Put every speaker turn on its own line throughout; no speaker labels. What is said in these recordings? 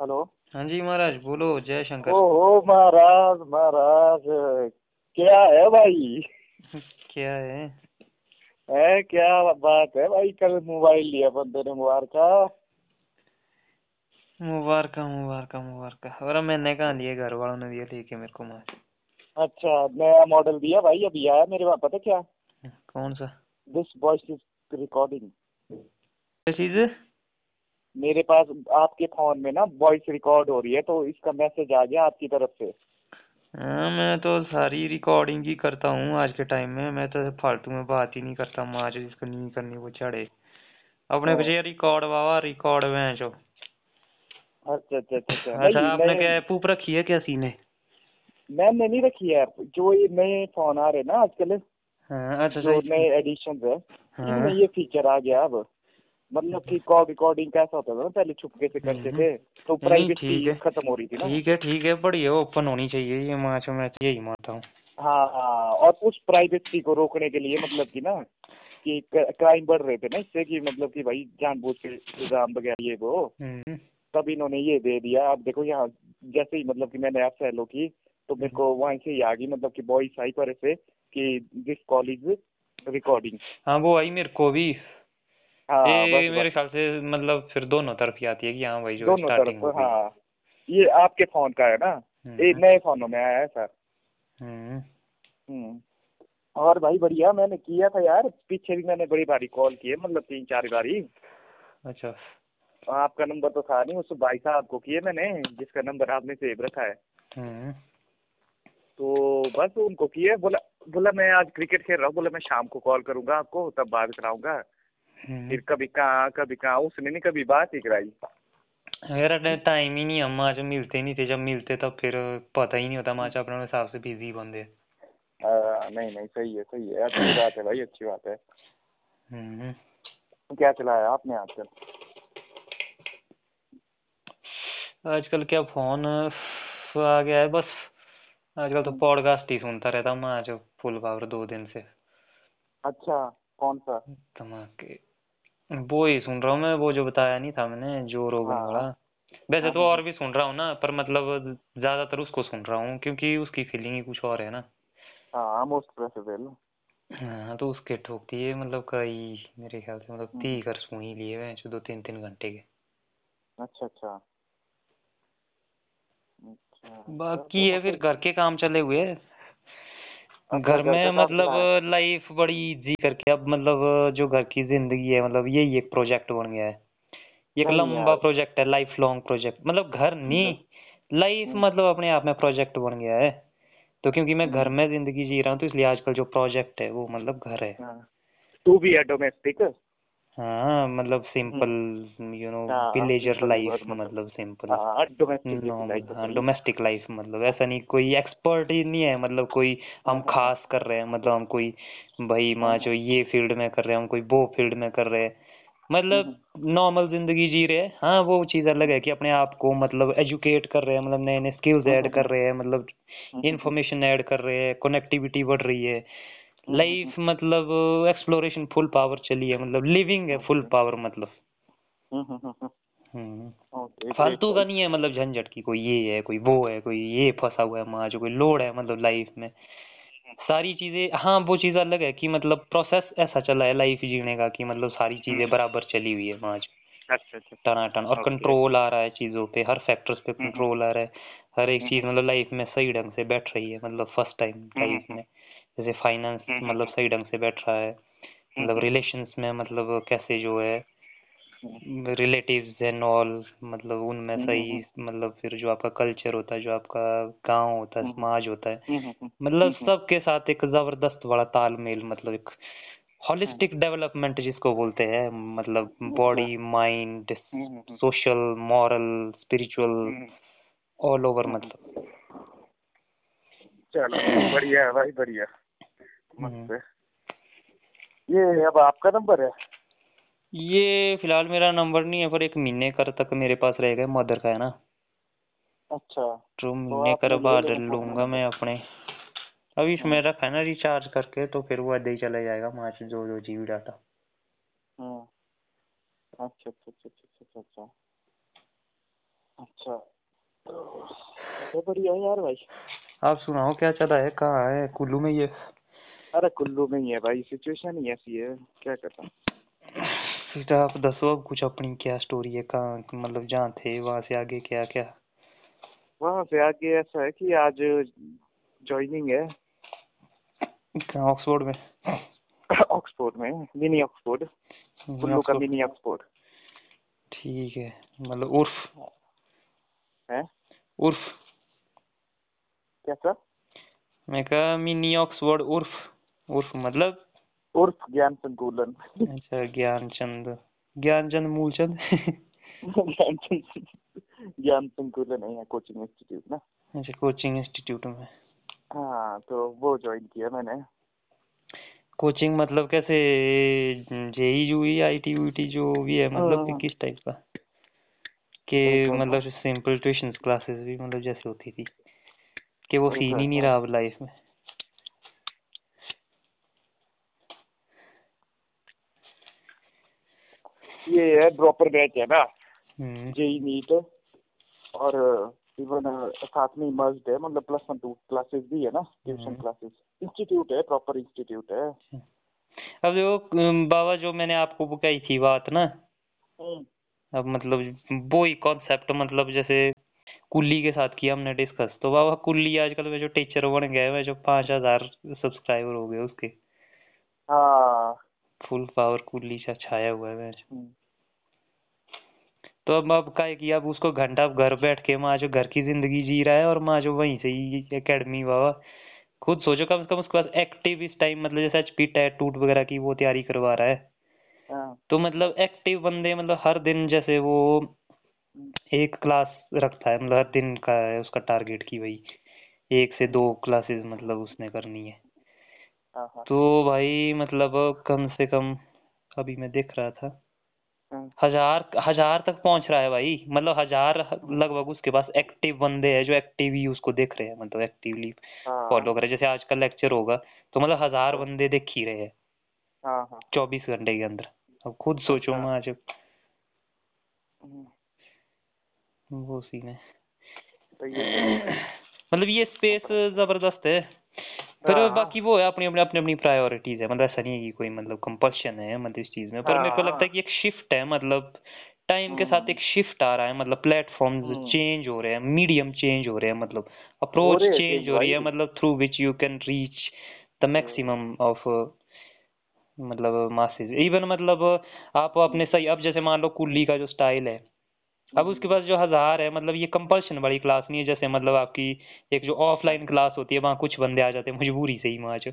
Hello.
हाँ जी महाराज बोलो जय शंकर।
ओहो महाराज महाराज क्या है भाई?
क्या है?
है क्या बात है भाई? कल मोबाइल लिया बंदे ने मुबारका।
मुबारक मुबारक मुबारक। और मैंने कहा दिया घर वालों ने दिया लेके मेरे को मार।
अच्छा नया मॉडल दिया भाई अभी आया मेरे पास पता क्या?
कौन सा?
दिस वॉइस इज़ रिकॉर्डिंग
क्या चीज़?
मेरे पास आपके फ़ोन में ना वॉइस रिकॉर्ड हो रही है तो इसका मैसेज आ गया आपकी तरफ़ से।
हाँ मैं तो सारी रिकॉर्डिंग ही करता हूँ आज के टाइम में। मैं तो फालतू में बात ही नहीं करता माँ जो जिसको नहीं करनी वो चढ़े। अपने। कुछ रिकॉर्ड वावा रिकॉर्ड में जो।
अच्छा अच्छा अच्छा अच्छा।
अच्छा आपने क्या पूप रखी है क्या सीने?
मैंने नहीं रखी है जो ये नए फ़ोन आ रहे ना आजकल
हाँ अच्छा
जो नए एडिशन है
हाँ।
ये फीचर आ गया अब। मतलब कि कॉल रिकॉर्डिंग कैसा होता था ना पहले छुपके से करते
हम्म।
थे तो प्राइवेसी खत्म हो रही थी ना।
ठीक है ठीक है बढ़िया ओपन होनी चाहिए ये माचो मैं यही मानता हूँ।
हाँ हाँ और उस प्राइवेसी को रोकने के लिए मतलब कि ना कि क्राइम बढ़ रहे थे ना इससे कि मतलब कि भाई जानबूझ के इल्ज़ाम वगैरह ये वो।
हम्म।
तब इन्होंने ये दे दिया। अब देखो यहाँ जैसे ही मतलब कि मैंने ऐप हेलो की तो मेरे को वहीं से ही आ गई मतलब कि वॉइस आई पर ऐसे कि दिस कॉल इज़ रिकॉर्डिंग
हाँ वो आई मेरे को भी।
हाँ
ये
बस
मेरे
बस।
ख्याल से मतलब फिर दोनों तरफ़ ही आती है कि हाँ भाई जो
दोनों
स्टार्टिंग
तरफ़
हो गई
हाँ। ये आपके फ़ोन का है ना? ये
हम्म,
नए फोनों में आया है सर
हम्म,
हम्म। और भाई बढ़िया मैंने किया था यार। पीछे भी मैंने बड़ी बारी कॉल की है मतलब तीन चार बारी।
अच्छा।
आपका नंबर तो था नहीं उस भाई साहब को किए मैंने जिसका नंबर आपने सेव रखा है।
हम्म,
तो बस उनको किए बोला बोला मैं आज क्रिकेट खेल रहा हूँ बोला मैं शाम को कॉल करूँगा आपको तब बात कराऊँगा। फिर कभी कहाँ कभी कहाँ उसने नहीं कभी बात ही कराई।
यार टाइम ही नहीं हम आज मिलते नहीं थे जब मिलते तब फिर पता ही नहीं होता माचा अपने हिसाब से बिज़ी बंदे।
आ, नहीं नहीं सही है सही है। अच्छी बात है भाई अच्छी बात है।
हम्म,
क्या चलाया आपने आजकल
आजकल क्या फ़ोन आ गया है बस। आजकल तो पॉडकास्ट ही सुनता रहता हूँ मैं आज फुल पावर दो दिन से।
अच्छा कौन सा?
धमाके। वो ही सुन रहा हूँ मैं वो जो बताया नहीं था मैंने जो रोगन
हाँ
वाला। वैसे
हाँ
तो और भी सुन रहा हूँ ना पर मतलब ज़्यादातर उसको सुन रहा हूँ क्योंकि उसकी फीलिंग ही कुछ और है ना।
हाँ मोस्ट प्रेफरेबल
हाँ तो उसके ठोकती है मतलब कई मेरे ख्याल से मतलब तीन कर सुन ही लिए हैं जो दो तीन तीन घंटे के।
अच्छा अच्छा। अच्छा
बाकी है फिर घर के काम चले हुए घर में
काम
मतलब लाइफ बड़ी इजी करके अब मतलब जो घर की ज़िंदगी है मतलब यही एक प्रोजेक्ट बन गया है। एक लंबा प्रोजेक्ट है लाइफ लॉन्ग प्रोजेक्ट मतलब घर नहीं लाइफ
हम्म,
मतलब अपने आप में प्रोजेक्ट बन गया है। तो क्योंकि मैं घर
हम्म,
में ज़िंदगी जी रहा हूँ तो इसलिए आजकल जो प्रोजेक्ट है वो मतलब घर है।
तू भी है डोमेस्टिक
हाँ मतलब सिंपल यू नो
हाँ
विलेजर लाइफ
मतलब
मतलब सिंपल।
हाँ डोमेस्टिक लाइफ
हाँ डोमेस्टिक लाइफ मतलब ऐसा नहीं कोई एक्सपर्ट ही नहीं है मतलब कोई
हाँ
हम
हाँ हाँ।
खास कर रहे हैं मतलब हम कोई भाई
हाँ
माँ जो ये फ़ील्ड में कर रहे हैं हम कोई वो फ़ील्ड में कर रहे हैं। मतलब नॉर्मल ज़िंदगी जी रहे हैं। हाँ वो चीज़ अलग है कि अपने आप को मतलब एजुकेट कर रहे हैं मतलब नए नए स्किल्स ऐड कर रहे हैं मतलब इंफॉर्मेशन ऐड कर रहे हैं कनेक्टिविटी बढ़ रही है। लाइफ मतलब एक्सप्लोरेशन फुल पावर चली है मतलब लिविंग है फुल पावर मतलब। हम्म
ओके ग्रेट
फालतू का नहीं है मतलब झंझट की कोई ये है कोई वो है कोई ये फंसा हुआ है माँ जो कोई लोड है मतलब लाइफ में। सारी चीज़ें हाँ वो चीज़ अलग है कि मतलब प्रोसेस ऐसा चला है लाइफ जीने का कि मतलब सारी चीज़ें बराबर चली हुई है माँ
अच्छा अच्छा अच्छा।
टनाटन और कंट्रोल आ रहा है चीज़ों पे हर फैक्टर्स पे कंट्रोल आ रहा है। हर एक चीज़ मतलब लाइफ में सही ढंग से बैठ रही है मतलब फ़र्स्ट टाइम लाइफ में। जैसे फाइनेंस मतलब सही ढंग से बैठ रहा है मतलब रिलेशंस में मतलब कैसे जो है रिलेटिव्स एंड ऑल मतलब उनमें सही मतलब फिर जो आपका कल्चर होता है जो आपका गाँव होता है समाज होता है मतलब सबके साथ एक ज़बरदस्त बड़ा तालमेल मतलब एक हॉलिस्टिक डेवलपमेंट जिसको बोलते हैं मतलब body mind social moral spiritual all over मतलब।
चलो बढ़िया भाई बढ़िया।
हम्म।
ये अब आपका नंबर है?
ये फ़िलहाल मेरा नंबर नहीं है पर एक महीने कर तक मेरे पास रहेगा मदर का है ना?
अच्छा
तो
तो
महीने कर बाद लूँगा मैं अपने। अभी इसमें
हम्म।
रखा है ना रिचार्ज करके तो फिर वो ऐसे ही चला जाएगा मार्च जो जो जीबी डाटा।
हम्म। अच्छा अच्छा अच्छा अच्छा अच्छा अच्छा अच्छा। तो बढ़िया है यार भाई।
आप सुनाओ क्या चल है? कहाँ है? कुल्लू में ये
अरे कुल्लू में ही है भाई सिचुएशन ही ऐसी है क्या करता
फिर आप दसो कुछ अपनी क्या स्टोरी है कहाँ मतलब जहाँ थे वहाँ से आगे क्या क्या?
वहाँ से आगे ऐसा है कि आज ज्वाइनिंग है।
कहाँ ऑक्सफोर्ड में?
ऑक्सफोर्ड में मिनी ऑक्सफोर्ड कुल्लू का मिनी ऑक्सफोर्ड
ठीक है मतलब उर्फ़।
है?
उर्फ़।
कैसा
मैं कहा मिनी ऑक्सफोर्ड उर्फ़। उर्फ़ मतलब?
उर्फ़ ज्ञान संकुलन
अच्छा ज्ञानचंद। ज्ञानचंद मूलचंद?
ज्ञानचंद ज्ञान संकुलन है कोचिंग इंस्टीट्यूट ना।
अच्छा कोचिंग इंस्टीट्यूट में।
हाँ तो वो ज्वाइन किया मैंने।
कोचिंग मतलब कैसे जेई यूई आई टी टी जो भी है मतलब कि
हाँ।
किस टाइप का? कि। मतलब सिंपल ट्यूशन क्लासेस भी मतलब जैसे होती थी कि वो सीन ही नहीं रहा अब लाइफ में।
ये है प्रॉपर बैच है ना?
हम्म,
जेई नीट और इवन साथ में मर्ज है मतलब प्लस वन टू क्लासेस भी है ना? ट्यूशन
हम्म।
क्लासेस इंस्टीट्यूट है प्रॉपर इंस्टीट्यूट है।
अब देखो बाबा जो मैंने आपको कही थी बात ना?
हम्म,
अब मतलब वो ही कॉन्सेप्ट मतलब जैसे कुल्ली के साथ किया हमने डिस्कस तो बाबा कुल्ली आजकल में जो टीचर बन गए हैं जो पाँच हज़ार सब्सक्राइबर हो गए उसके।
हाँ।
फुल पावर कुल्ली सा छाया हुआ है
हम्म,
तो अब अब क्या है कि अब उसको घंटा घर बैठ के माँ जो घर की ज़िंदगी जी रहा है और माँ जो वहीं से ही एकेडमी बाबा खुद सोचो कम से कम उसके पास एक्टिव इस टाइम मतलब जैसे एच पी टेट टूट वगैरह की वो तैयारी करवा रहा है।
हाँ,
तो मतलब एक्टिव बंदे मतलब हर दिन जैसे वो एक क्लास रखता है मतलब हर दिन का है उसका टारगेट की भाई एक से दो क्लासेस मतलब उसने करनी है।
हाँ, हाँ,
तो भाई मतलब कम से कम अभी मैं देख रहा था।
हाँ,
हज़ार हज़ार तक पहुँच रहा है भाई। मतलब हज़ार लगभग उसके पास एक्टिव बंदे हैं जो एक्टिवली उसको देख रहे हैं मतलब एक्टिवली
हाँ,
फॉलो कर रहे हैं। जैसे आज का लेक्चर होगा तो मतलब हज़ार बंदे देख ही रहे हैं।
हाँ, हाँ,
चौबीस घंटे के अंदर। अब खुद सोचो
अच्छा।
मैं आज।
हम्म,
वो सीन है।
तो ये तो
मतलब ये स्पेस ज़बरदस्त है। पर
हाँ,
बाकी वो है अपनी अपनी अपनी अपनी प्रायोरिटीज है। मतलब ऐसा नहीं है कि कोई मतलब कंपल्शन है मतलब इस चीज़ में। पर मेरे को
हाँ,
लगता है कि एक शिफ्ट है मतलब टाइम के साथ
हम्म,
एक शिफ्ट आ रहा है। मतलब प्लेटफॉर्म्स
हम्म,
चेंज हो रहे हैं मीडियम चेंज हो रहे हैं मतलब अप्रोच चेंज हो रही है मतलब through which you can reach the maximum of मतलब मासेस इवन मतलब आप अपने सही अब जैसे मान लो कुल्ली का जो स्टाइल है अब उसके पास जो हज़ार है मतलब ये कंपल्शन वाली क्लास नहीं है जैसे मतलब आपकी एक जो ऑफलाइन क्लास होती है वहाँ कुछ बंदे आ जाते हैं मजबूरी से ही वहाँ जो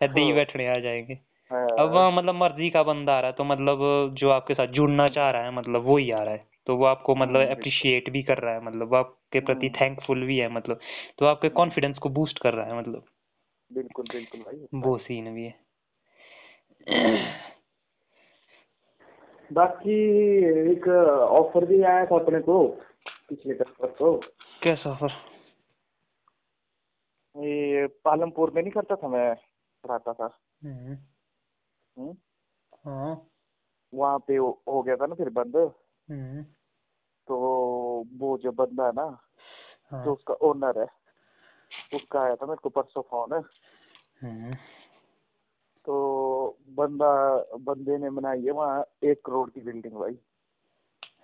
ऐसे ही बैठने आ जाएँगे। अब
हाँ,
वहाँ मतलब मर्ज़ी का बंदा आ रहा है तो मतलब जो आपके साथ जुड़ना चाह रहा है मतलब वो ही आ रहा है तो वो आपको मतलब
हम्म,
अप्रिशिएट भी कर रहा है मतलब वो आपके प्रति थैंकफुल भी है मतलब तो आपके कॉन्फिडेंस को बूस्ट कर रहा है मतलब।
बिल्कुल बिल्कुल भाई
वो सीन भी है।
बाकी एक ऑफ़र भी आया था अपने को पिछले पेपर को
कैसा फिर
ये पालमपुर में नहीं करता था मैं पढ़ाता था।
हम्म,
हम्म?
हाँ।
वहाँ पे हो, गया था ना फिर बंद।
हम्म,
तो वो जो बंदा है ना जो
हाँ।
उसका ओनर है उसका आया था मेरे को परसों फ़ोन तो बंदा बंदे ने बनाई है वहाँ एक करोड़ की बिल्डिंग भाई।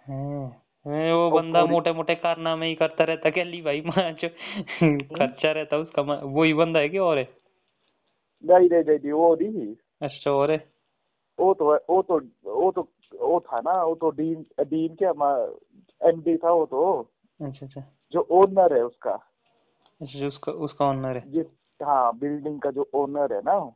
हम्म, ये वो बंदा मोटे मोटे कारनामे ही करता रहता क्या ली भाई माँ जो खर्चा रहता उसका माँ- वही बंदा है क्या और है?
नहीं नहीं नहीं वो नहीं।
अच्छा और है?
वो तो वो तो वो तो वो था ना वो तो डीन डीन क्या एमडी था वो तो।
अच्छा अच्छा।
जो ओनर है उसका।
अच्छा उसका उसका ऑनर है।
जिस हाँ बिल्डिंग का जो ओनर है ना।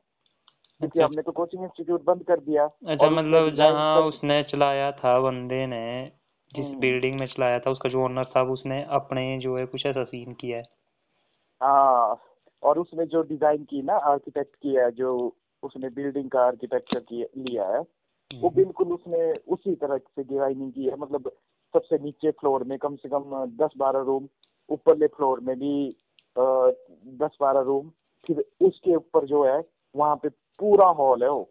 क्योंकि
अच्छा।
हमने तो कोचिंग इंस्टीट्यूट बंद कर दिया
अच्छा मतलब जहाँ उसने चलाया था बंदे ने जिस
हम्म,
बिल्डिंग में चलाया था उसका जो ओनर था उसने अपने जो है कुछ ऐसा सीन किया है।
हाँ और उसने जो डिज़ाइन की ना आर्किटेक्ट किया है जो उसने बिल्डिंग का आर्किटेक्चर किया लिया है वो बिल्कुल उसने उसी तरह से डिज़ाइनिंग की है। मतलब सबसे नीचे फ्लोर में कम से कम दस बारह रूम ऊपरले फ्लोर में भी दस बारह रूम फिर उसके ऊपर जो है वहाँ पे पूरा हॉल है वो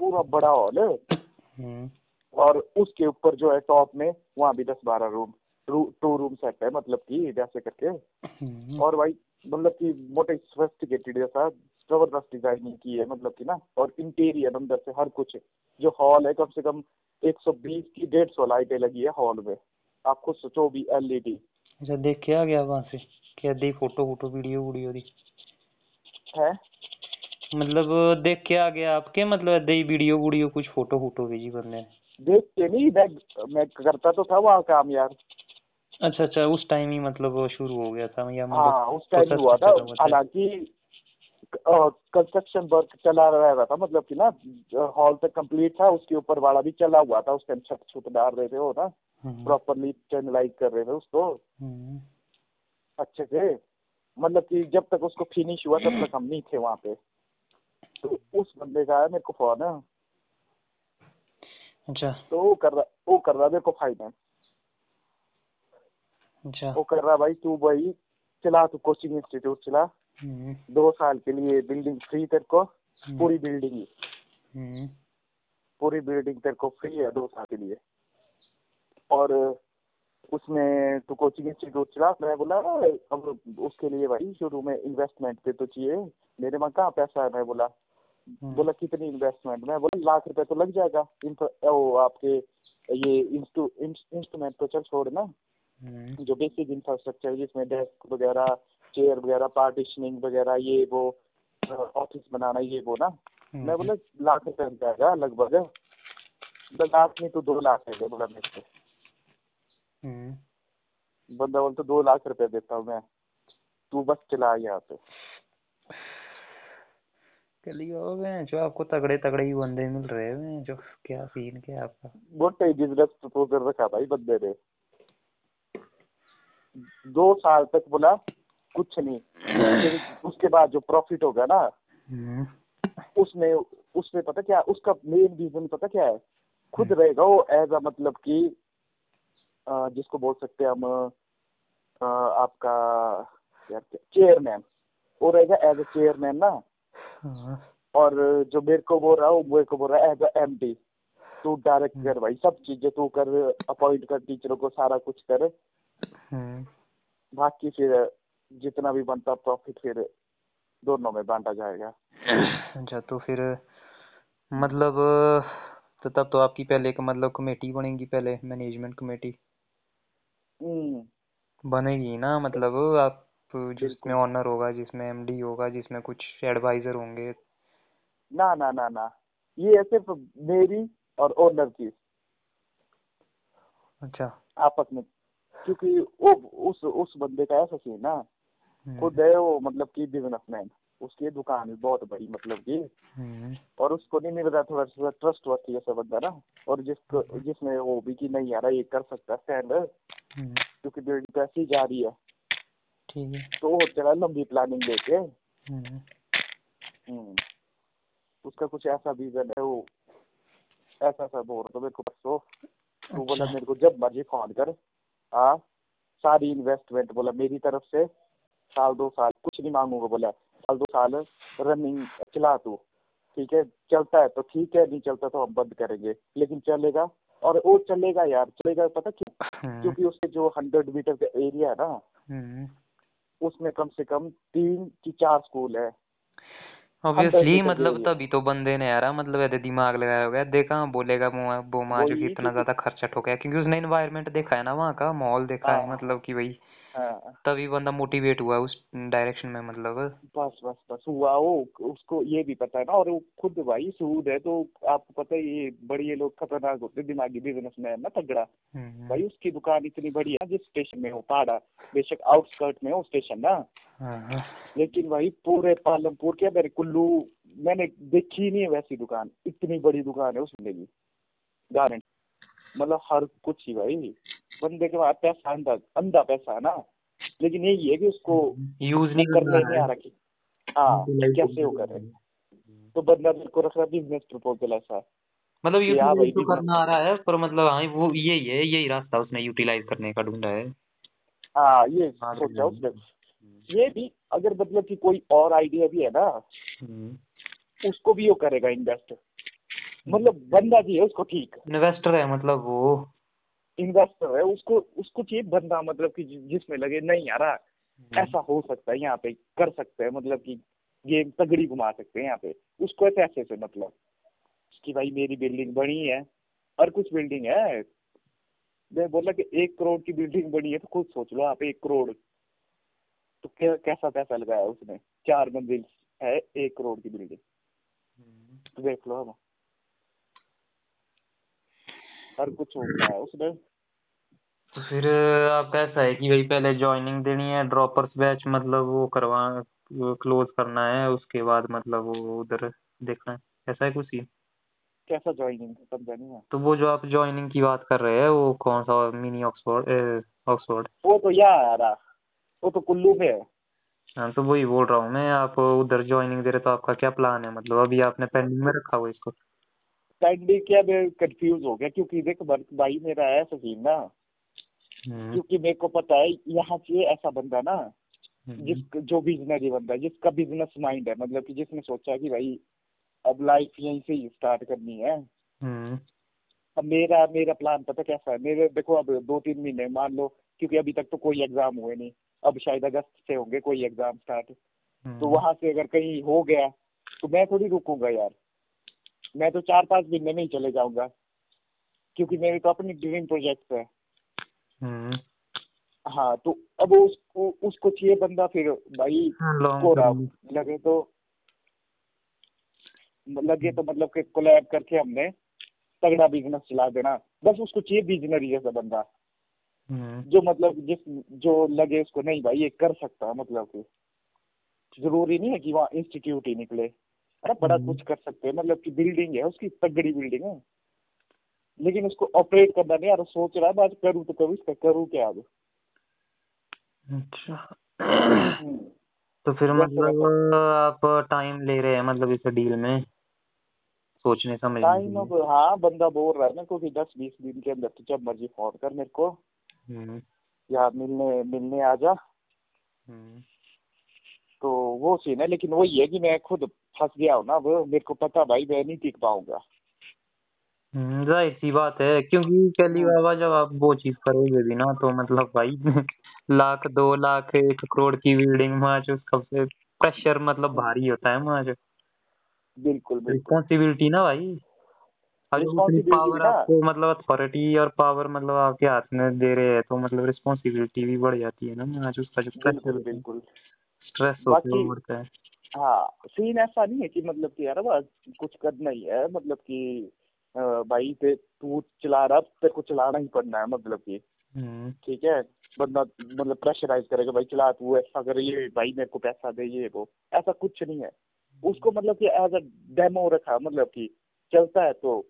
पूरा बड़ा हॉल है।
हम्म,
और उसके ऊपर जो है टॉप में वहाँ भी दस बारह रूम टू रूम सेट है मतलब कि जैसे करके।
हम्म,
और भाई मतलब कि मोटे सोफिस्टिकेटेड जैसा ज़बरदस्त डिज़ाइनिंग की है मतलब कि ना। और इंटीरियर अंदर से हर कुछ जो हॉल है कम से कम 120 की डेढ़ सौ लाइटें लगी है हॉल में। आप खुद सोचो भी एलईडी
अच्छा देख के आ गया वहाँ से क्या दी फ़ोटो वोटो वीडियो वीडियो दी।
है?
मतलब देख के आ गया आपके मतलब दे वीडियो वीडियो कुछ फ़ोटो फ़ोटो भेजी बंदे
देख के नहीं मैं मैं करता तो था वहाँ काम यार।
अच्छा अच्छा उस टाइम ही मतलब शुरू हो गया था या मतलब
हाँ उस टाइम हुआ था। हालाँकि कंस्ट्रक्शन वर्क चला रहा था मतलब कि ना हॉल तक कंप्लीट था उसके ऊपर वाला भी चला हुआ था उस टाइम छत छुट डाल रहे थे वो ना
हम्म,
प्रॉपरली चैनलाइज कर रहे थे उसको।
हम्म,
अच्छे से मतलब कि जब तक उसको फिनिश हुआ तब तक हम नहीं थे वहाँ पे। तो उस बंदे का आया मेरे को फ़ोन है।
अच्छा।
तो वो कर रहा वो कर रहा मेरे को फाइनेंस
अच्छा।
वो कर रहा भाई तू भाई चला तू कोचिंग इंस्टीट्यूट चला।
हम्म,
दो साल के लिए बिल्डिंग फ्री तेरे को
हम्म,
पूरी बिल्डिंग ही
हम्म,
पूरी बिल्डिंग तेरे को फ्री है दो साल के लिए। और उसमें तू कोचिंग इंस्टीट्यूट चला मैं बोला अब उसके लिए भाई शुरू में इन्वेस्टमेंट पे तो चाहिए। मेरे वहाँ कहाँ पैसा है? मैं बोला बोला कितनी इन्वेस्टमेंट मैं बोला लाख रुपए तो लग जाएगा। वो आपके ये इंस्ट्रूमेंट तो चल छोड़ ना।
हम्म,
जो बेसिक इंफ्रास्ट्रक्चर जिसमें डेस्क वगैरह चेयर वगैरह पार्टीशनिंग वगैरह ये वो ऑफ़िस बनाना ये वो ना। मैं
हम्म,
बोला लाख रुपए लग जाएगा लगभग। लाख नहीं तो दो लाख है बोला मेरे से।
हम्म,
बंदा बोलता दो लाख रुपए देता हूँ मैं। तू बस चला यहाँ पे।
चलिए मैं जो आपको तगड़े तगड़े ही बंदे मिल रहे हैं जो क्या सीन क्या है आपका?
मोटे बिज़नेस प्रपोजल रखा भाई बंदे ने। दो साल तक बोला कुछ नहीं। फिर उसके बाद जो प्रॉफिट होगा ना
हम्म,
उसमें उसमें पता क्या उसका मेन रीजन पता क्या है? खुद रहेगा वो एज अ मतलब कि जिसको बोल सकते हैं हम आपका चेयरमैन वो रहेगा एज अ चेयरमैन ना।
हाँ,
और जो मेरे को बोल रहा है वो मेरे को बोल रहा है एज एम डी तू डायरेक्ट कर भाई सब चीज़ें तू कर अपॉइंट कर टीचरों को सारा कुछ कर।
हम्म,
बाकी फिर जितना भी बनता प्रॉफिट फिर दोनों में बांटा जाएगा।
अच्छा तो फिर मतलब तो तब तो आपकी पहले एक मतलब कमेटी बनेगी पहले मैनेजमेंट कमेटी
हम्म,
बनेगी ना मतलब आप जिसमें ऑनर होगा जिसमें एमडी होगा जिसमें कुछ एडवाइजर होंगे।
ना ना ना ना। ये है सिर्फ़ मेरी और ओनर की।
अच्छा।
आपस में क्योंकि वो उस उस बंदे का ऐसा सीन ना।
हम्म,
खुद है वो मतलब कि बिजनेसमैन उसकी दुकान है बहुत बड़ी मतलब कि।
हम्म,
और उसको नहीं मिल रहा थोड़ा सा ट्रस्ट वर्थ जैसा बंदा ना। और जिसको जिसमें वो भी कि नहीं यार ये कर सकता स्टैंड
हम्म,
क्योंकि बिल्डिंग कैसी ही जा रही है।
ठीक है।
तो चला लंबी प्लानिंग लेके।
हम्म,
हम्म, उसका कुछ ऐसा विजन है वो ऐसा सा बोल तो मेरे को परसों तो बोला
अच्छा।
मेरे को जब मर्ज़ी फ़ोन कर। हाँ सारी इन्वेस्टमेंट बोला मेरी तरफ़ से। साल दो साल कुछ नहीं मांगूँगा बोला। साल दो साल रनिंग चला तू। ठीक है चलता है तो ठीक है नहीं चलता तो हम बंद करेंगे। लेकिन चलेगा। और वो चलेगा यार चलेगा पता क्यों?
हम्म,
क्योंकि उसके जो हंड्रेड मीटर का एरिया है ना
हम्म,
उसमें कम से कम तीन की चार स्कूल है।
ऑब्वियसली मतलब तभी तो बंदे ने यार मतलब ऐसे दिमाग लगाया होगा देखा बोलेगा वो माँ जो कि इतना ज़्यादा खर्चा ठोका क्योंकि उसने इन्वायरमेंट देखा है ना वहाँ का माहौल देखा है
हाँ।
मतलब कि भाई
हाँ।
तभी बंदा मोटिवेट हुआ उस डायरेक्शन में मतलब।
बस बस बस हुआ वो उसको ये भी पता है ना और वो खुद भाई सूद है तो आपको पता है ये बड़ी ये लोग खतरनाक होते हैं, दिमागी बिजनेसमैन ना तगड़ा।
हम्म,
भाई उसकी दुकान इतनी बड़ी है जिस स्टेशन में हो पहाड़ा बेशक आउटस्कर्ट में हो स्टेशन ना।
हाँ, हाँ,
लेकिन भाई पूरे पालमपुर क्या मेरे कुल्लू मैंने देखी नहीं है वैसी दुकान इतनी बड़ी दुकान है उस बंदे की गारंटी। मतलब हर कुछ ही भाई। बंदे के पास पैसा अंधा अंधा पैसा है ना? लेकिन यही है कि उसको
यूज़ नहीं करना
नहीं
है।
आ रहा कि हाँ कैसे वो करे? तो बंदा मेरे को रख रहा बिज़नेस प्रपोजल ऐसा।
मतलब
हाँ
यूटिलाइज तो करना आ रहा है पर मतलब हाँ वो यही है यही रास्ता उसने यूटिलाइज करने का ढूंढा है।
हाँ ये
हाँ,
सोचा उसने। ये भी अगर मतलब कि कोई और आइडिया भी है ना
हम्म,
उसको भी वो करेगा इन्वेस्ट मतलब बंदा भी है उसको ठीक।
इन्वेस्टर है मतलब वो।
इन्वेस्टर है उसको उसको चाहिए बंदा मतलब कि जिसमें लगे नहीं यार हम्म। ऐसा हो सकता है यहाँ पे कर सकते हैं मतलब कि गेम तगड़ी घुमा सकते हैं यहाँ पे। उसको पैसे से मतलब कि भाई मेरी बिल्डिंग बनी है और कुछ बिल्डिंग है। मैं बोला कि एक करोड़ की बिल्डिंग बनी है तो खुद सोच लो आप एक करोड़। तो क्या कैसा पैसा लगाया उसने? चार मंजिल है एक करोड़ की बिल्डिंग। तो देख लो अब। हर कुछ होता है उसमें।
तो फिर आपका ऐसा है कि भाई पहले ज्वाइनिंग देनी है ड्रॉपर्स बैच मतलब वो करवा क्लोज करना है उसके बाद मतलब वो उधर देखना है। ऐसा है कुछ ही
कैसा ज्वाइनिंग समझा नहीं
तो वो जो आप ज्वाइनिंग की बात कर रहे हैं वो कौन सा मिनी ऑक्सफोर्ड ऑक्सफोर्ड
वो तो यार वो तो कुल्लू में है।
हाँ तो वही बोल रहा हूँ मैं आप उधर ज्वाइनिंग दे रहे तो आपका क्या प्लान है? मतलब अभी आपने पेंडिंग में रखा हुआ इसको?
पेंडिंग क्या मैं कंफ्यूज हो गया क्योंकि देख भाई मेरा है सकीन ना हम्म। क्योंकि मेरे को पता है यहाँ चाहिए ऐसा बंदा ना हम्म। जिस जो बिजनरी बंदा जिसका बिज़नेस माइंड है मतलब कि जिसने सोचा कि भाई अब लाइफ यहीं से ही स्टार्ट करनी है हम्म। अब मेरा मेरा प्लान पता कैसा है मेरे देखो अब दो तीन महीने मान लो क्योंकि अभी तक तो कोई एग्ज़ाम हुए नहीं अब शायद अगस्त से होंगे कोई एग्ज़ाम स्टार्ट तो। वहाँ से अगर कहीं हो गया तो मैं थोड़ी रुकूँगा यार मैं तो चार पाँच महीने में ही चले जाऊँगा क्योंकि मेरे तो अपनी ड्रीम प्रोजेक्ट है। हम्म। हाँ तो अब उसको उसको चाहिए बंदा फिर भाई हाँ, लगे तो लगे तो मतलब कि कोलैब करके हमने तगड़ा बिज़नेस चला देना। बस उसको चाहिए बिजनरी जैसा बंदा। हम्म। जो मतलब जिस जो लगे उसको नहीं भाई ये कर सकता मतलब कि ज़रूरी नहीं है कि वहाँ इंस्टीट्यूट ही निकले। अरे बड़ा हम्म। कुछ कर सकते हैं मतलब कि बिल्डिंग है उसकी तगड़ी बिल्डिंग है लेकिन उसको ऑपरेट करना नहीं यार सोच रहा है बात करूँ तो कभी इसका करूँ क्या अब
अच्छा हम्म। तो फिर मतलब आप टाइम ले रहे हैं मतलब इस डील में सोचने समझने
टाइम अब हाँ बंदा बोल रहा है ना क्योंकि दस बीस दिन के अंदर तो जब मर्ज़ी फ़ोन कर मेरे को हम्म। या मिलने मिलने आ जा। तो वो सीन है लेकिन वही है कि मैं खुद फंस गया हूँ ना वो मेरे को पता भाई मैं नहीं टिक पाऊँगा।
हम्म, ज़ाहिर सी बात है क्योंकि कैली बाबा जब आप वो चीज़ करोगे भी ना तो मतलब भाई लाख दो लाख एक करोड़ की बिल्डिंग में आज उसका प्रेशर मतलब भारी होता है जो।
बिल्कुल
रिस्पॉन्सिबिलिटी ना भाई। पावर आपको मतलब अथॉरिटी और पावर मतलब आपके हाथ में दे रहे हैं तो मतलब रिस्पॉन्सिबिलिटी भी बढ़ जाती है ना आज उसका जो
बिल्कुल बिल्कुल।
स्ट्रेस होता है।
हाँ सीन ऐसा नहीं है कि मतलब कि यार कुछ करना ही है मतलब कि भाई ते तू चला रहा तेरे को चलाना ही पड़ना है मतलब कि। हम्म। ठीक है? बंदा मतलब प्रेशराइज करेगा भाई चला तू ऐसा कर ये भाई मेरे को पैसा दे ये वो। ऐसा कुछ नहीं है। उसको मतलब कि एज अ डेमो रखा मतलब कि चलता है तो।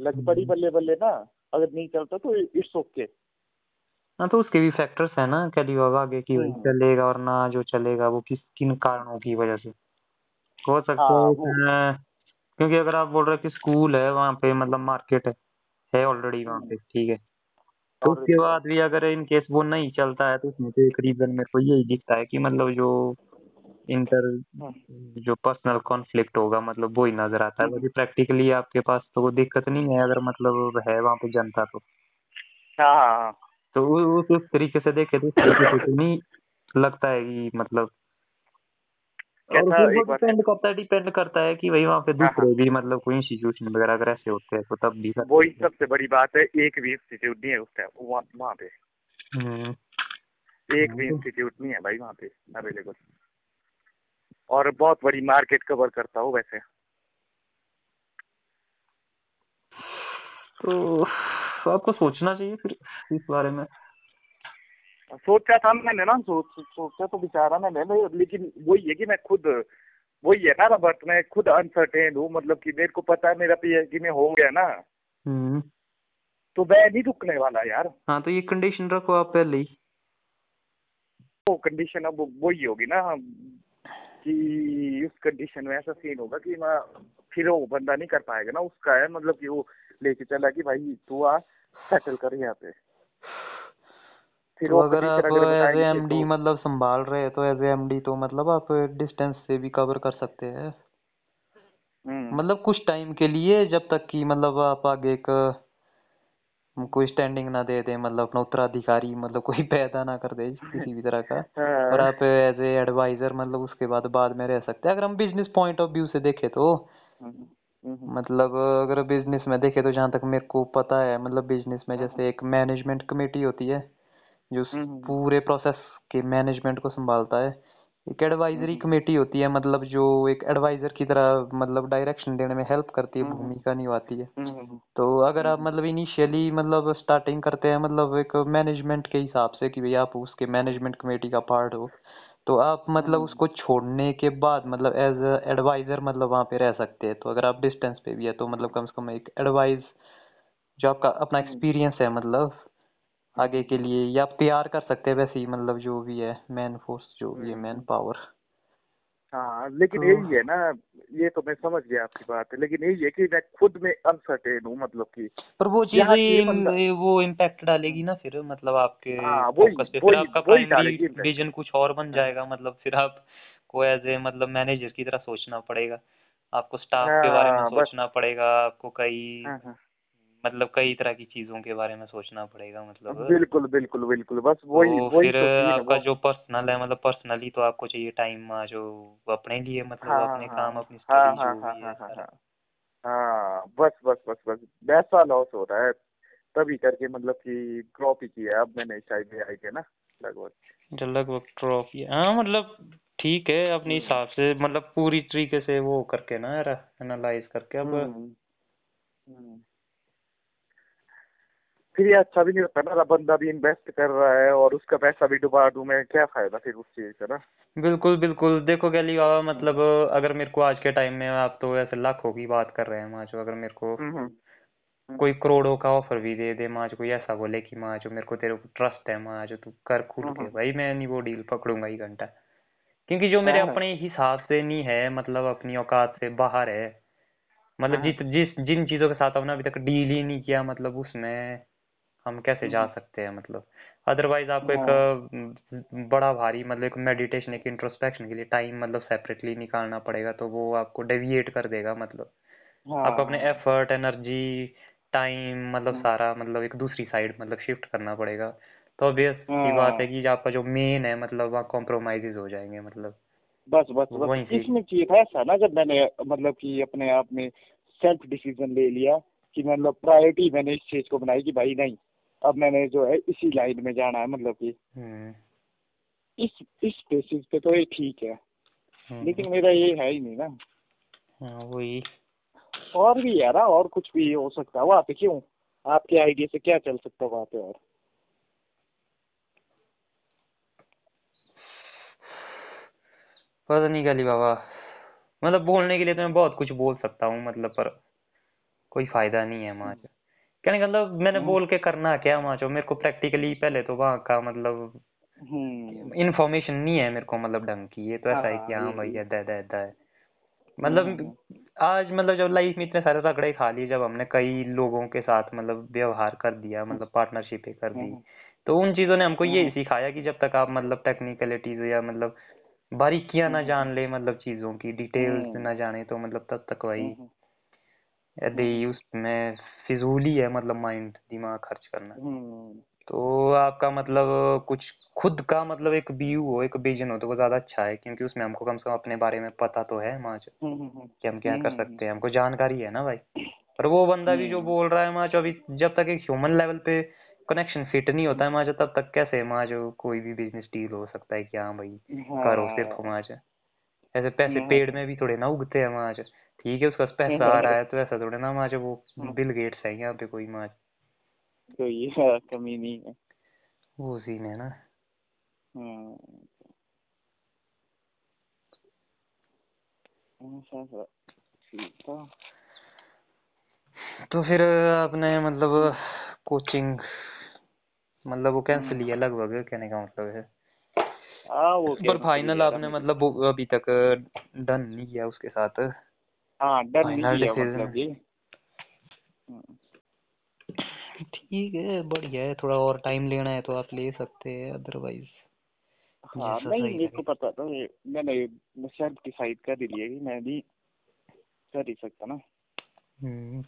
लग पड़ी हम्म। बल्ले बल्ले ना अगर नहीं चलता तो इट्स ओके
हाँ तो उसके भी फैक्टर्स है ना क्या होगा आगे की हम्म। चलेगा और ना जो चलेगा वो किस किन कारणों की वजह से हो सकता हाँ, है क्योंकि अगर आप बोल रहे हो कि स्कूल है वहाँ पे मतलब मार्केट है है ऑलरेडी वहाँ पे ठीक है तो उसके बाद भी अगर इन केस वो नहीं चलता है तो उसमें तो एक रीजन मेरे को यही दिखता है कि मतलब जो इंटर हाँ। जो पर्सनल कॉन्फ्लिक्ट होगा मतलब वो ही नज़र आता है बाकी प्रैक्टिकली आपके पास तो वो दिक्कत नहीं है अगर मतलब है वहाँ पे जनता तो
हाँ, हाँ, हाँ।
तो उस उस तरीके से देखे तो उस तरीके से तो नहीं लगता है कि मतलब और फिर वो डिपेंड करता है डिपेंड करता है कि भाई वहाँ पे दूसरे भी मतलब कोई इंस्टीट्यूशन वगैरह अगर ऐसे होते हैं तो तब भी
वही सबसे बड़ी बात है एक भी इंस्टीट्यूट नहीं है उस टाइम वहाँ पे। हम्म। एक भी इंस्टीट्यूट नहीं है भाई वहाँ पे अवेलेबल और बहुत बड़ी मार्केट कवर करता हूँ वैसे।
तो आपको सोचना चाहिए फिर इस बारे में।
सोचा था मैंने ना सोच सोचा तो बिचारा मैंने लेकिन वही है कि मैं खुद वही है ना रबर्ट मैं खुद अनसर्टेन हूँ मतलब कि मेरे को पता है मेरा पीएचडी में हो गया ना। हम्म। तो मैं नहीं रुकने वाला यार।
हाँ तो ये कंडीशन रखो आप पहले ही।
वो कंडीशन अब वही होगी ना कि उस कंडीशन में ऐसा सीन होगा कि मैं फिर वो बंदा नहीं कर पाएगा ना उसका है मतलब कि वो लेके चला कि भाई तू आ सेटल कर यहाँ पे।
फिर तो अगर आप एज एम डी मतलब संभाल रहे तो एज एम डी तो मतलब आप डिस्टेंस से भी कवर कर सकते हैं। हम्म। मतलब कुछ टाइम के लिए जब तक कि मतलब आप आगे एक कोई स्टैंडिंग ना दे दे मतलब अपना उत्तराधिकारी मतलब कोई पैदा ना कर दे किसी भी तरह का। और
हाँ
आप एज ए एडवाइजर मतलब उसके बाद बाद में रह सकते हैं। अगर हम बिज़नेस पॉइंट ऑफ़ व्यू से देखें तो।
हम्म,
मतलब अगर बिज़नेस में देखे तो जहाँ तक मेरे को पता है मतलब बिज़नेस में जैसे एक मैनेजमेंट कमेटी होती है जो उस पूरे प्रोसेस के मैनेजमेंट को संभालता है। एक एडवाइजरी कमेटी होती है मतलब जो एक एडवाइजर की तरह मतलब डायरेक्शन देने में हेल्प करती है भूमिका निभाती है। तो अगर आप मतलब इनिशियली मतलब स्टार्टिंग करते हैं मतलब एक मैनेजमेंट के हिसाब से कि भाई आप उसके मैनेजमेंट कमेटी का पार्ट हो तो आप मतलब
हम्म,
उसको छोड़ने के बाद मतलब एज एडवाइजर मतलब वहाँ पे रह सकते हैं। तो अगर आप डिस्टेंस पे भी है तो मतलब कम से कम एक एडवाइस जो आपका अपना एक्सपीरियंस है मतलब आगे के लिए या आप तैयार कर सकते हैं वैसे ही मतलब जो भी है मैन फोर्स जो भी है मैन
हम्म,
पावर
हाँ लेकिन
तो
यही है ना ये तो मैं समझ गया आपकी बात है लेकिन यही है कि मैं खुद में अनसर्टेन हूँ मतलब कि
पर वो
चीज़ मतलब
वो इम्पैक्ट डालेगी ना फिर मतलब आपके
हाँ
फोकस पे फिर आपका प्राइमरी विजन कुछ और बन जाएगा मतलब फिर आप को एज ए मतलब मैनेजर की तरह सोचना पड़ेगा आपको स्टाफ के बारे में
हाँ
सोचना पड़ेगा आपको कई
हाँ हाँ।
मतलब कई तरह की चीज़ों के बारे में सोचना पड़ेगा मतलब।
बिल्कुल बिल्कुल बिल्कुल बस वही
तो
वही
फिर
तो
आपका जो पर्सनल है मतलब पर्सनली तो आपको चाहिए टाइम जो अपने लिए मतलब
हाँ
अपने
हाँ
काम अपनी
हाँ हाँ हाँ
हाँ
हाँ हाँ हाँ। बस बस बस बस पैसा लॉस हो रहा है। तभी करके मतलब कि ड्रॉप ही किया अब मैंने शायद आई के ना लगभग।
लगभग ड्रॉप ही हाँ मतलब ठीक है अपने
हम्म।
हिसाब से मतलब पूरी तरीके से वो करके ना एनालाइज करके अब
हम्म हम्म। फिर ये अच्छा भी नहीं होता ना बंदा भी इन्वेस्ट कर रहा है और उसका पैसा भी डुबा दूँ मैं क्या फ़ायदा फिर उस चीज़ का ना?
बिल्कुल बिल्कुल। देखो गली बाबा मतलब अगर मेरे को आज के टाइम में आप तो ऐसे लाखों की बात कर रहे हैं माचो अगर मेरे को
हम्म हम्म।
कोई करोड़ों का ऑफ़र भी दे दे माचो कोई ऐसा बोले कि माचो मेरे को तेरे को ट्रस्ट है माचो तू कर खुल
हम्म
के भाई मैं नहीं वो डील पकड़ूँगा ही घंटा। क्योंकि जो मेरे अपने हिसाब से नहीं है मतलब अपनी औकात से बाहर है मतलब जित जिस जिन चीज़ों के साथ हमने अभी तक डील ही नहीं किया मतलब उसमें हम कैसे जा सकते हैं मतलब? अदरवाइज़ आपको एक
हाँ।
अ, बड़ा भारी मतलब एक मेडिटेशन एक इंट्रोस्पेक्शन के लिए टाइम मतलब सेपरेटली निकालना पड़ेगा तो वो आपको डेविएट कर देगा मतलब। आपको अपने
हाँ।
एफर्ट एनर्जी टाइम मतलब
हम्म,
सारा मतलब एक दूसरी साइड मतलब शिफ्ट करना पड़ेगा। तो ऑब्वियस सी बात है
हाँ।
कि आपका जो मेन है मतलब वहाँ कॉम्प्रोमाइजेज हो जाएँगे मतलब।
बस बस बस।
वहीं से
इसमें चीज़ था ऐसा ना जब मैंने मतलब कि अपने आप में सेल्फ डिसीज़न ले लिया कि मतलब प्रायोरिटी मैंने इस चीज़ को बनाई कि भाई नहीं अब मैंने जो है इसी लाइन में जाना है मतलब कि
हम्म।
इस इस बेसिस पे तो ये ठीक है।
हम्म।
लेकिन मेरा ये है ही नहीं ना।
हाँ वही।
और भी यार और कुछ भी हो सकता है। वहाँ पे क्यों? आपके आइडिया से क्या चल सकता है वहाँ पे और?
पता नहीं गली बाबा। मतलब बोलने के लिए तो मैं बहुत कुछ बोल सकता हूँ मतलब पर कोई फ़ायदा नहीं है माँ कहने का मतलब मैंने
हम्म।
बोल के करना क्या माचो मेरे को प्रैक्टिकली पहले तो वहाँ का मतलब
हम्म,
इन्फॉर्मेशन नहीं है मेरे को मतलब ढंग की ये तो ऐसा है कि
हाँ
हाँ
ये
भाई
ये
ऐदा ऐदा ऐदा है।
हम्म
मतलब
हम्म
आज मतलब जब लाइफ में इतने सारे रगड़े खा लिए जब हमने कई लोगों के साथ मतलब व्यवहार कर दिया मतलब पार्टनरशिप कर दी
हम्म।
तो उन चीज़ों ने हमको
हम्म
सिखाया कि जब तक आप मतलब टेक्निकलिटीज या मतलब बारीकियाँ ना
हम्म
जान ले मतलब चीज़ों की डिटेल्स
हम्म।
ना जाने तो मतलब तब तक
हम्म
वही
हम्म।
यदि
हम्म।
उसमें फिजूल ही मतलब माइंड दिमाग खर्च करना।
हम्म।
तो आपका मतलब कुछ खुद का मतलब एक व्यू हो एक विजन हो तो वो ज़्यादा अच्छा है क्योंकि उसमें हमको कम से कम अपने बारे में पता तो है माच
हम्म हम्म
कि हम क्या कर
हम्म
सकते हैं हमको जानकारी है ना भाई? पर वो बंदा भी जो
हम्म।
बोल रहा है माच अभी जब तक एक ह्यूमन लेवल पे कनेक्शन फिट नहीं होता है माच तब तक कैसे माच कोई भी बिज़नेस डील हो सकता है कि हाँ भाई करो सिर्फ़
हाँ।
माच ऐसे पैसे पेड़ में भी थोड़े ना उगते हैं माच ठीक है उसका पैसा आ रहा है तो ऐसा थोड़े ना माच वो बिल गेट्स है यहाँ पे कोई माच
तो ये कमी नहीं है।
वो सीन है ना।
हम्म।
तो फिर आपने मतलब कोचिंग मतलब वो कैंसिल ही है लगभग कहने का मतलब है।
हाँ वो
पर फाइनल आपने मतलब अभी तक डन नहीं किया उसके साथ।
हाँ नहीं
फाइनल
मतलब
ठीक है बढ़िया है थोड़ा और टाइम लेना है तो आप ले सकते हैं अदरवाइज़
हाँ नहीं मेरे को पता था ये मैंने सेल्फ डिसाइड कर लिया कि मैं भी कर ही सकता ना।
हम्म।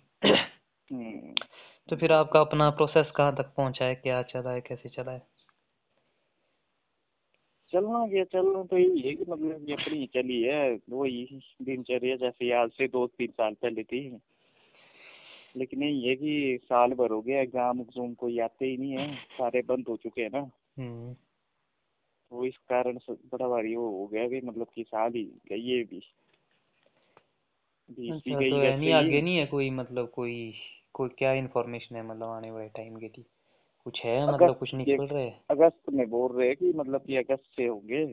हम्म।
तो फिर आपका अपना प्रोसेस कहाँ तक पहुँचा है क्या चला है कैसे चला है?
चलना क्या चलना तो यही है कि मतलब ये अपनी चली है वही दिनचर्या जैसे आज से दो तीन साल पहले थी। लेकिन यही है कि साल भर हो गया एग्ज़ाम एग्ज़ाम कोई आते ही नहीं है सारे बंद हो चुके हैं ना।
हम्म।
तो इस कारण बड़ा भारी वो हो गया कि मतलब कि साल ही गई है भी
अच्छा तो नहीं आगे नहीं है कोई मतलब कोई कोई क्या इन्फॉर्मेशन है मतलब आने वाले टाइम के लिए? कुछ है मतलब कुछ
ये
निकल रहा? है
अगस्त में बोल रहे हैं कि मतलब कि अगस्त से होंगे।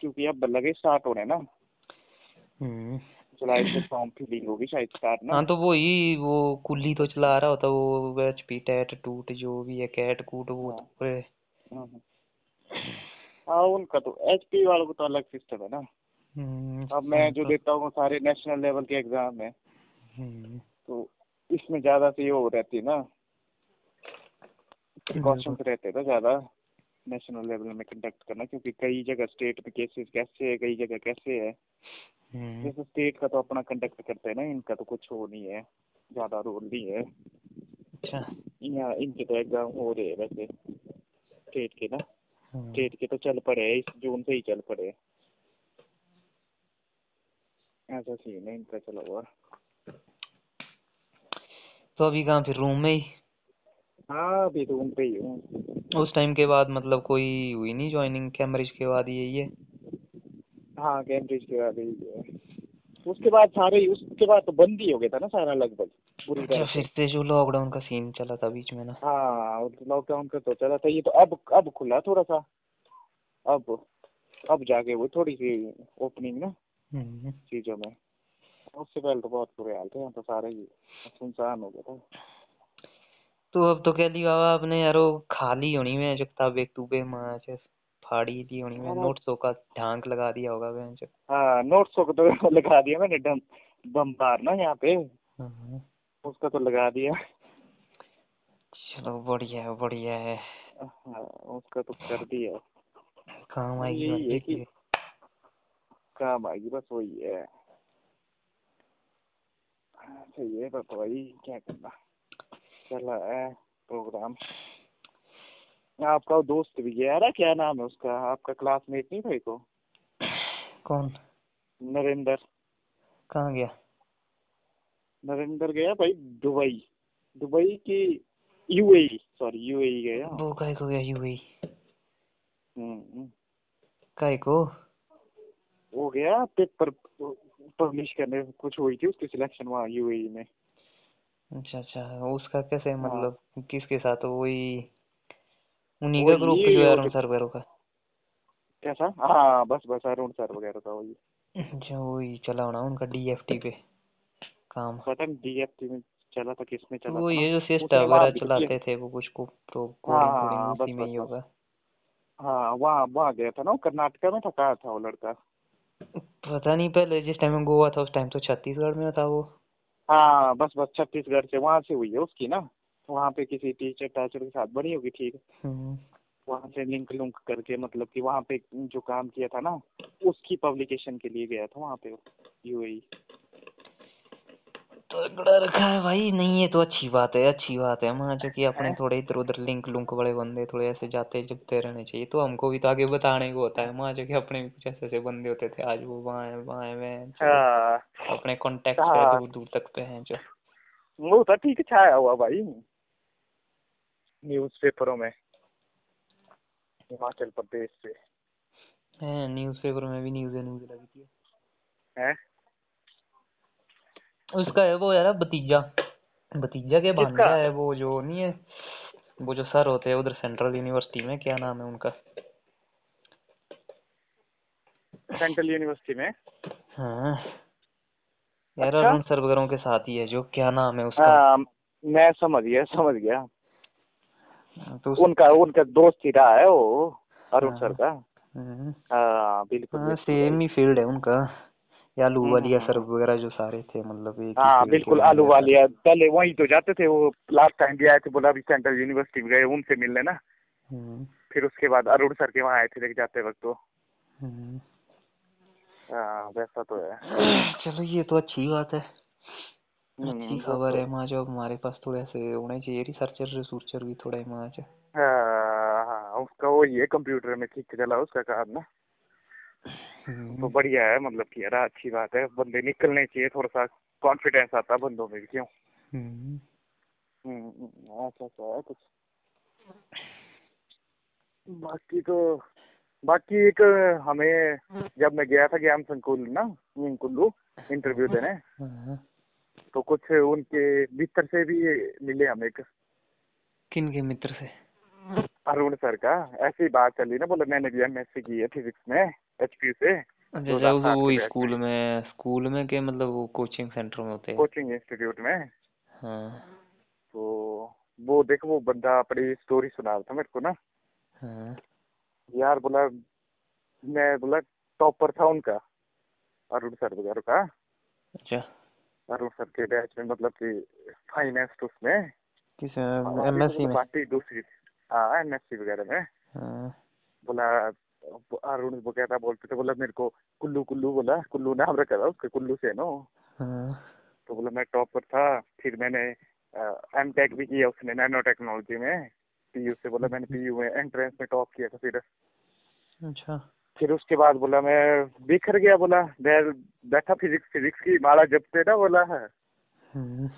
क्योंकि अब लगे स्टार्ट होने ना।
हम्म।
जुलाई से फॉर्म फिलिंग होगी शायद स्टार्ट ना।
हाँ तो वो ही वो कुल्ली तो चला रहा होता वो एच पी टैट टूट जो भी है कैट कूट वो
हाँ।
तो पूरे।
हम्म। हाँ उनका तो एच पी वालों को तो अलग सिस्टम है ना। अब मैं जो
तो-
देता हूँ सारे नेशनल लेवल के एग्ज़ाम है। तो इसमें ज़्यादा से ये हो रहती है ना प्रिकॉशंस रहते ना ज़्यादा नेशनल लेवल में कंडक्ट करना क्योंकि कई जगह स्टेट में केसेस कैसे है कई जगह कैसे है।
हम्म,
जैसे स्टेट का तो अपना कंडक्ट करते हैं ना इनका तो कुछ हो नहीं है ज़्यादा रोल नहीं है।
अच्छा।
यहाँ इनके तो एग्ज़ाम हो रहे हैं वैसे स्टेट के ना।
हम्म,
स्टेट के तो चल पड़े इस जून से ही चल पड़े ऐसा सीन है इनका चला हुआ।
तो अभी कहाँ फिर रूम में ही?
हाँ अभी उन पे ही हूँ।
उस टाइम के बाद मतलब कोई हुई नहीं ज्वाइनिंग कैम्ब्रिज के बाद यही है?
हाँ कैम्ब्रिज के बाद यही है। उसके बाद सारे उसके बाद तो बंद ही हो गया था ना सारा लगभग पूरी
अच्छा
तरह
फिर
से
से जो लॉकडाउन का सीन चला था बीच में ना?
हाँ लॉकडाउन का तो चला था। ये तो अब अब खुला थोड़ा सा। अब अब जाके वो थोड़ी सी ओपनिंग ना
हम्म,
चीज़ों में। उससे पहले तो बहुत बुरे हाल थे यहाँ तो सारे ही सुनसान हो गया था।
तो अब तो कह ली बाबा आपने यारो खाली होनी में जो किताबें तुबे माँ से फाड़ी दी होनी में
हाँ।
नोट्सों का ढांक लगा दिया होगा बेंच
हाँ नोट्स को तो लगा दिया मैंने डम बम बार ना यहाँ पे।
हम्म,
उसका तो लगा दिया।
चलो बढ़िया है बढ़िया है।
हाँ उसका तो कर दिया।
काम आएगी
है काम आएगी बस वही है। सही है बस वही क्या करना चला है प्रोग्राम आपका दोस्त भी गया ना क्या नाम है उसका आपका क्लासमेट नहीं था को
कौन
नरेंद्र
कहाँ गया
नरेंद्र गया भाई दुबई दुबई की यूएई सॉरी यूएई गया
वो काय को गया यूएई
हम्म,
काय को
वो गया पेपर पब्लिश करने कुछ हुई थी उसकी सिलेक्शन वहाँ यूएई में?
अच्छा अच्छा उसका कैसे
हाँ।
मतलब किसके साथ? वही उन्हीं का ग्रुप जो अरुण
जो-
सर्वेरो का।
कैसा? हाँ बस बस अरुण सर वगैरह था वही।
अच्छा वही चला होना उनका डीएफटी पे काम।
पता नहीं डीएफटी में चला था किसमें चला
वो
था?
ये जो सिस्टम वगैरह
तो
चलाते थे वो कुछ को तो
हाँ
कोडिंग कोडिंग उसी में ही होगा।
हाँ वहाँ वहाँ गया था ना कर्नाटका में था कहाँ था वो लड़का?
पता नहीं पहले जिस टाइम में गोवा था उस टाइम तो छत्तीसगढ़ में था वो।
हाँ बस बस छत्तीसगढ़ से वहाँ से हुई है उसकी ना। वहाँ पे किसी टीचर टाचर के साथ बड़ी होगी ठीक।
हम्म,
वहाँ से लिंक लुंक करके मतलब कि वहाँ पे जो काम किया था ना उसकी पब्लिकेशन के लिए गया था वहाँ पे यूएई
तगड़ा रखा है भाई। नहीं ये तो अच्छी बात है अच्छी बात है। मान जो कि अपने थोड़े इधर उधर लिंक लुंक वाले बंदे थोड़े ऐसे जाते जुगते रहने चाहिए। तो हमको भी तो आगे बताने को होता है। मान जो कि अपने भी कुछ ऐसे ऐसे बंदे होते थे। आज वो वहाँ है वहाँ है वहाँ हाँ अपने कॉन्टेक्ट है
हाँ।
दूर दूर तक पे हैं जो।
वो तो ठीक छाया हुआ भाई। न्यूज़ पेपरों में। हिमाचल प्रदेश से।
है न्यूज़पेपर में भी न्यूज़ न्यूज़ लगी थी।
है?
उसका है वो यार भतीजा। भतीजा के? भांजा है वो जो नहीं है वो जो सर होते हैं उधर सेंट्रल यूनिवर्सिटी में क्या नाम है उनका?
सेंट्रल यूनिवर्सिटी में?
हाँ। यार
अच्छा?
अरुण सर वगैरह के साथ ही है जो क्या नाम है उसका?
हाँ मैं समझ गया समझ गया।
तो उस,
उनका उनका दोस्त ही रहा है वो अरुण
हाँ।
सर का।
हम्म,
हाँ बिल्कुल
हाँ सेम ही फ़ील्ड है उनका। या
हम्म,
वालिया
हम्म,
सर
हम्म।
वगैरह जो सारे थे मतलब एक हाँ
बिल्कुल आलू वालिया पहले वहीं तो जाते थे वो लास्ट टाइम भी आए थे बोला अभी सेंट्रल यूनिवर्सिटी में गए उनसे मिलने ना।
हम्म,
फिर उसके बाद अरुण सर के वहाँ आए थे लेके जाते वक्त तो।
हम्म।
हाँ वैसा तो है।
चलो ये तो अच्छी बात है। अच्छी
हम्म,
खबर
तो
है माँ जो हमारे पास थोड़े से होने चाहिए रिसर्चर रिसर्चर भी थोड़े माँ च
हाँ हाँ, उसका वही है कंप्यूटर में ठीक चला उसका काम ना। तो
हम्म,
बढ़िया है मतलब कि यार अच्छी बात है। बंदे निकलने चाहिए थोड़ा सा कॉन्फिडेंस आता है बंदों में भी क्यों?
हम्म,
हम्म, हम्म, ऐसा तो है कुछ। बाकी तो बाकी एक हमें जब मैं गया था ज्ञान संकुल ना कुल्लू इंटरव्यू देने
हाँ,
तो कुछ उनके मित्र से भी मिले हमें एक।
किन के मित्र से?
अरुण सर का? ऐसी बात चली ना बोले मैंने भी एमएससी की है फिजिक्स में एचपी से।
अच्छा
सात
वो स्कूल में स्कूल में के मतलब वो कोचिंग सेंटर में होते हैं?
कोचिंग इंस्टीट्यूट में।
हाँ।
तो वो देखो वो बंदा अपनी स्टोरी सुना रहा था मेरे को ना।
हाँ।
यार बोला मैं बोला टॉपर था उनका अरुण सर वगैरह का।
अच्छा।
अरुण सर के बैच में मतलब कि फाइनेंस उसमें।
किस
और
एम
अभी
एस
तो
सी
मतलब
में?
पार्टी दूसरी। हाँ एमएससी वगैरह में।
हाँ।
बोला अरुण वो कहता बोलते थे बोला मेरे को कुल्लू कुल्लू बोला कुल्लू नाम रखा था उसके कुल्लू से नो?
हाँ।
तो बोला मैं टॉपर था फिर मैंने एम टेक भी किया उसने नैनो टेक्नोलॉजी में। पीयू से बोला मैंने पीयू में एंट्रेंस में टॉप किया था फिर।
अच्छा।
फिर उसके बाद बोला मैं बिखर गया बोला बैठा फिजिक्स फिजिक्स की माला जपते ना बोला। है
हम्म,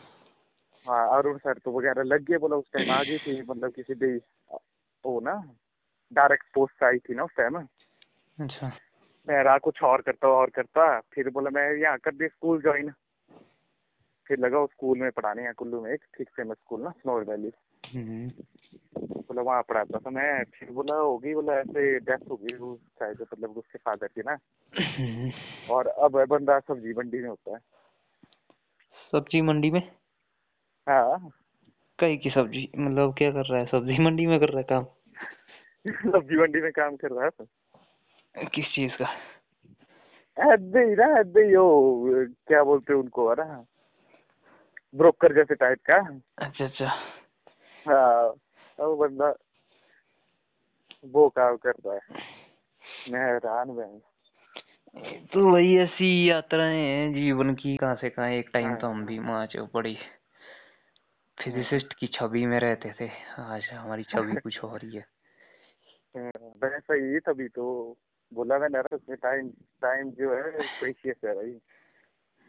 हाँ अरुण सर तो वगैरह लग गए बोला उस टाइम आ गई थी मतलब किसी भी वो ना डायरेक्ट पोस्ट आई थी ना उस टाइम
अच्छा।
मैं रहा कुछ और करता और करता फिर बोला मैं यहाँ कर दी स्कूल ज्वाइन फिर लगा उस स्कूल में पढ़ाने यहाँ कुल्लू में एक ठीक फ़ेमस स्कूल ना स्नोर वैली
हम्म,
बोला वहाँ पढ़ाता था मैं फिर बोला होगी बोला ऐसे डेथ हो गई शायद मतलब उसके फादर की ना।
हम्म।
और अब बंदा सब्ज़ी मंडी में होता है।
सब्ज़ी मंडी में?
हाँ।
कई की सब्ज़ी मतलब क्या कर रहा है? सब्ज़ी मंडी में कर रहा है काम?
सब्ज़ी मंडी में काम कर रहा है
किस चीज़ का?
ऐसे ही ना ऐसे ही क्या बोलते हैं उनको है ना? ब्रोकर जैसे टाइप का।
अच्छा अच्छा।
हाँ वो बंदा वो काम कर रहा है। मैं हैरान में
तो वही ऐसी यात्राएँ हैं जीवन की कहाँ से कहाँ एक टाइम
हाँ,
तो हम भी जो बड़ी फिजिसिस्ट की छवि में रहते थे। आज हमारी छवि कुछ और ही है।
वैसा ही तभी तो। बोला मैंने उसमें टाइम टाइम जो है प्रेशियस है भाई।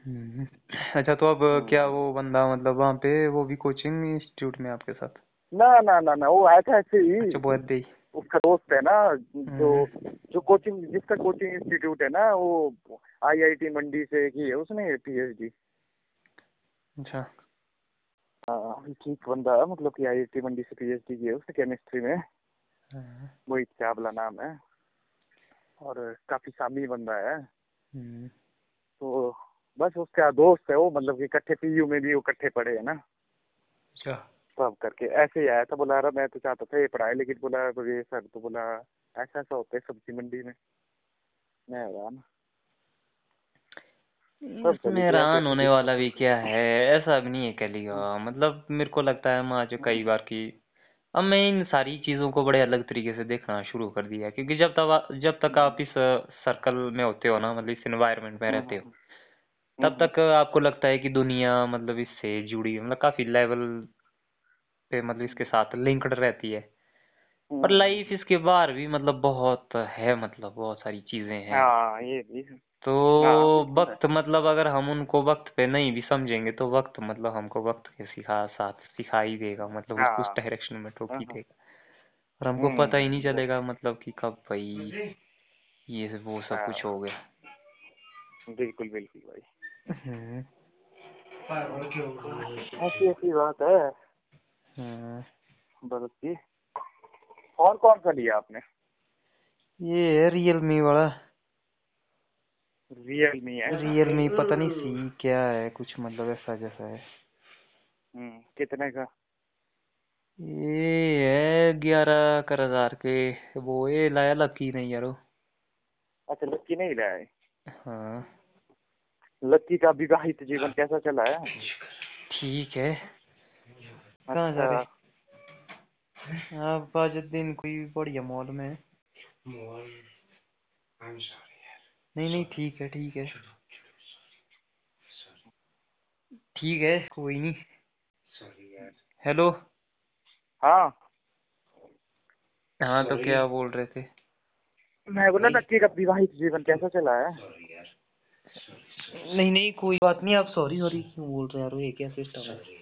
हम्म। अच्छा तो अब क्या वो बंदा मतलब वहाँ पे वो भी कोचिंग इंस्टीट्यूट में आपके साथ?
ना ना ना ना वो आया था ऐसे ही।
अच्छा ऐसे ही।
उसका दोस्त है ना जो जो कोचिंग जिसका कोचिंग इंस्टीट्यूट है ना वो आईआईटी मंडी से की है उसने पीएचडी
अच्छा।
ठीक बंदा है मतलब कि आईआईटी मंडी से पीएचडी की है उसने केमिस्ट्री में।
मोहित
वही चावला नाम है। और काफ़ी सामी बंदा है।
हम्म,
तो बस उसका दोस्त है वो मतलब कि इकट्ठे पीयू में भी वो इकट्ठे पढ़े है ना।
अच्छा।
सब करके ऐसे ही आया था बोला रहा मैं तो चाहता था ये पढ़ाई लेकिन बोला ये सर तो बोला ऐसा ऐसा होता है सब्ज़ी मंडी में। मैं हैरान। सब चली
हैरान होने वाला भी क्या है? ऐसा भी नहीं है कलिया मतलब मेरे को लगता है मैं जो कई बार की अब मैं इन सारी चीज़ों को बड़े अलग तरीके से देखना शुरू कर दिया क्योंकि जब तक जब तक आप इस सर्कल में होते हो ना मतलब इस एनवायरनमेंट में रहते हो तब तक आपको लगता है कि दुनिया मतलब इससे जुड़ी मतलब काफ़ी लेवल पे मतलब इसके साथ लिंक्ड रहती है। पर लाइफ इसके बाहर भी मतलब बहुत है मतलब बहुत सारी चीज़ें हैं।
हाँ ये भी है।
तो
हाँ है
वक्त मतलब अगर हम उनको वक्त पे नहीं भी समझेंगे तो वक्त मतलब हमको वक्त के सिखा साथ सिखा ही देगा मतलब उसको उस
हाँ।
डायरेक्शन में ठोक
हाँ,
ही
हाँ,
देगा। और हमको पता ही नहीं
हम्म
चलेगा मतलब कि कब भाई ये वो सब कुछ
हाँ
हो। गया
बिल्कुल बिल्कुल भाई।
हम्म।
ऐसी ऐसी बात है।
हम्म,
भरत जी और कौन सा लिया आपने?
ये है रियलमी वाला।
रियलमी है।
रियलमी पता नहीं सी क्या है कुछ मतलब ऐसा जैसा है।
हम्म कितने का?
ये है ग्यारह कर हज़ार के वो ये लाया लकी नहीं यारो
अच्छा लक्की नहीं लाया है।
हाँ
लक्की का विवाहित जीवन कैसा चला है?
ठीक है। कहाँ जा
अच्छा।
रहे? आप आज दिन कोई बढ़िया मॉल में नहीं नहीं ठीक है ठीक है। ठीक है कोई नहीं। हेलो
हाँ।
हाँ तो क्या बोल रहे थे?
मैं बोला लक्की का विवाहित जीवन कैसा चला है?
नहीं नहीं कोई बात नहीं आप सॉरी सॉरी क्यों बोल रहे हैं यार? ये क्या सिस्टम है।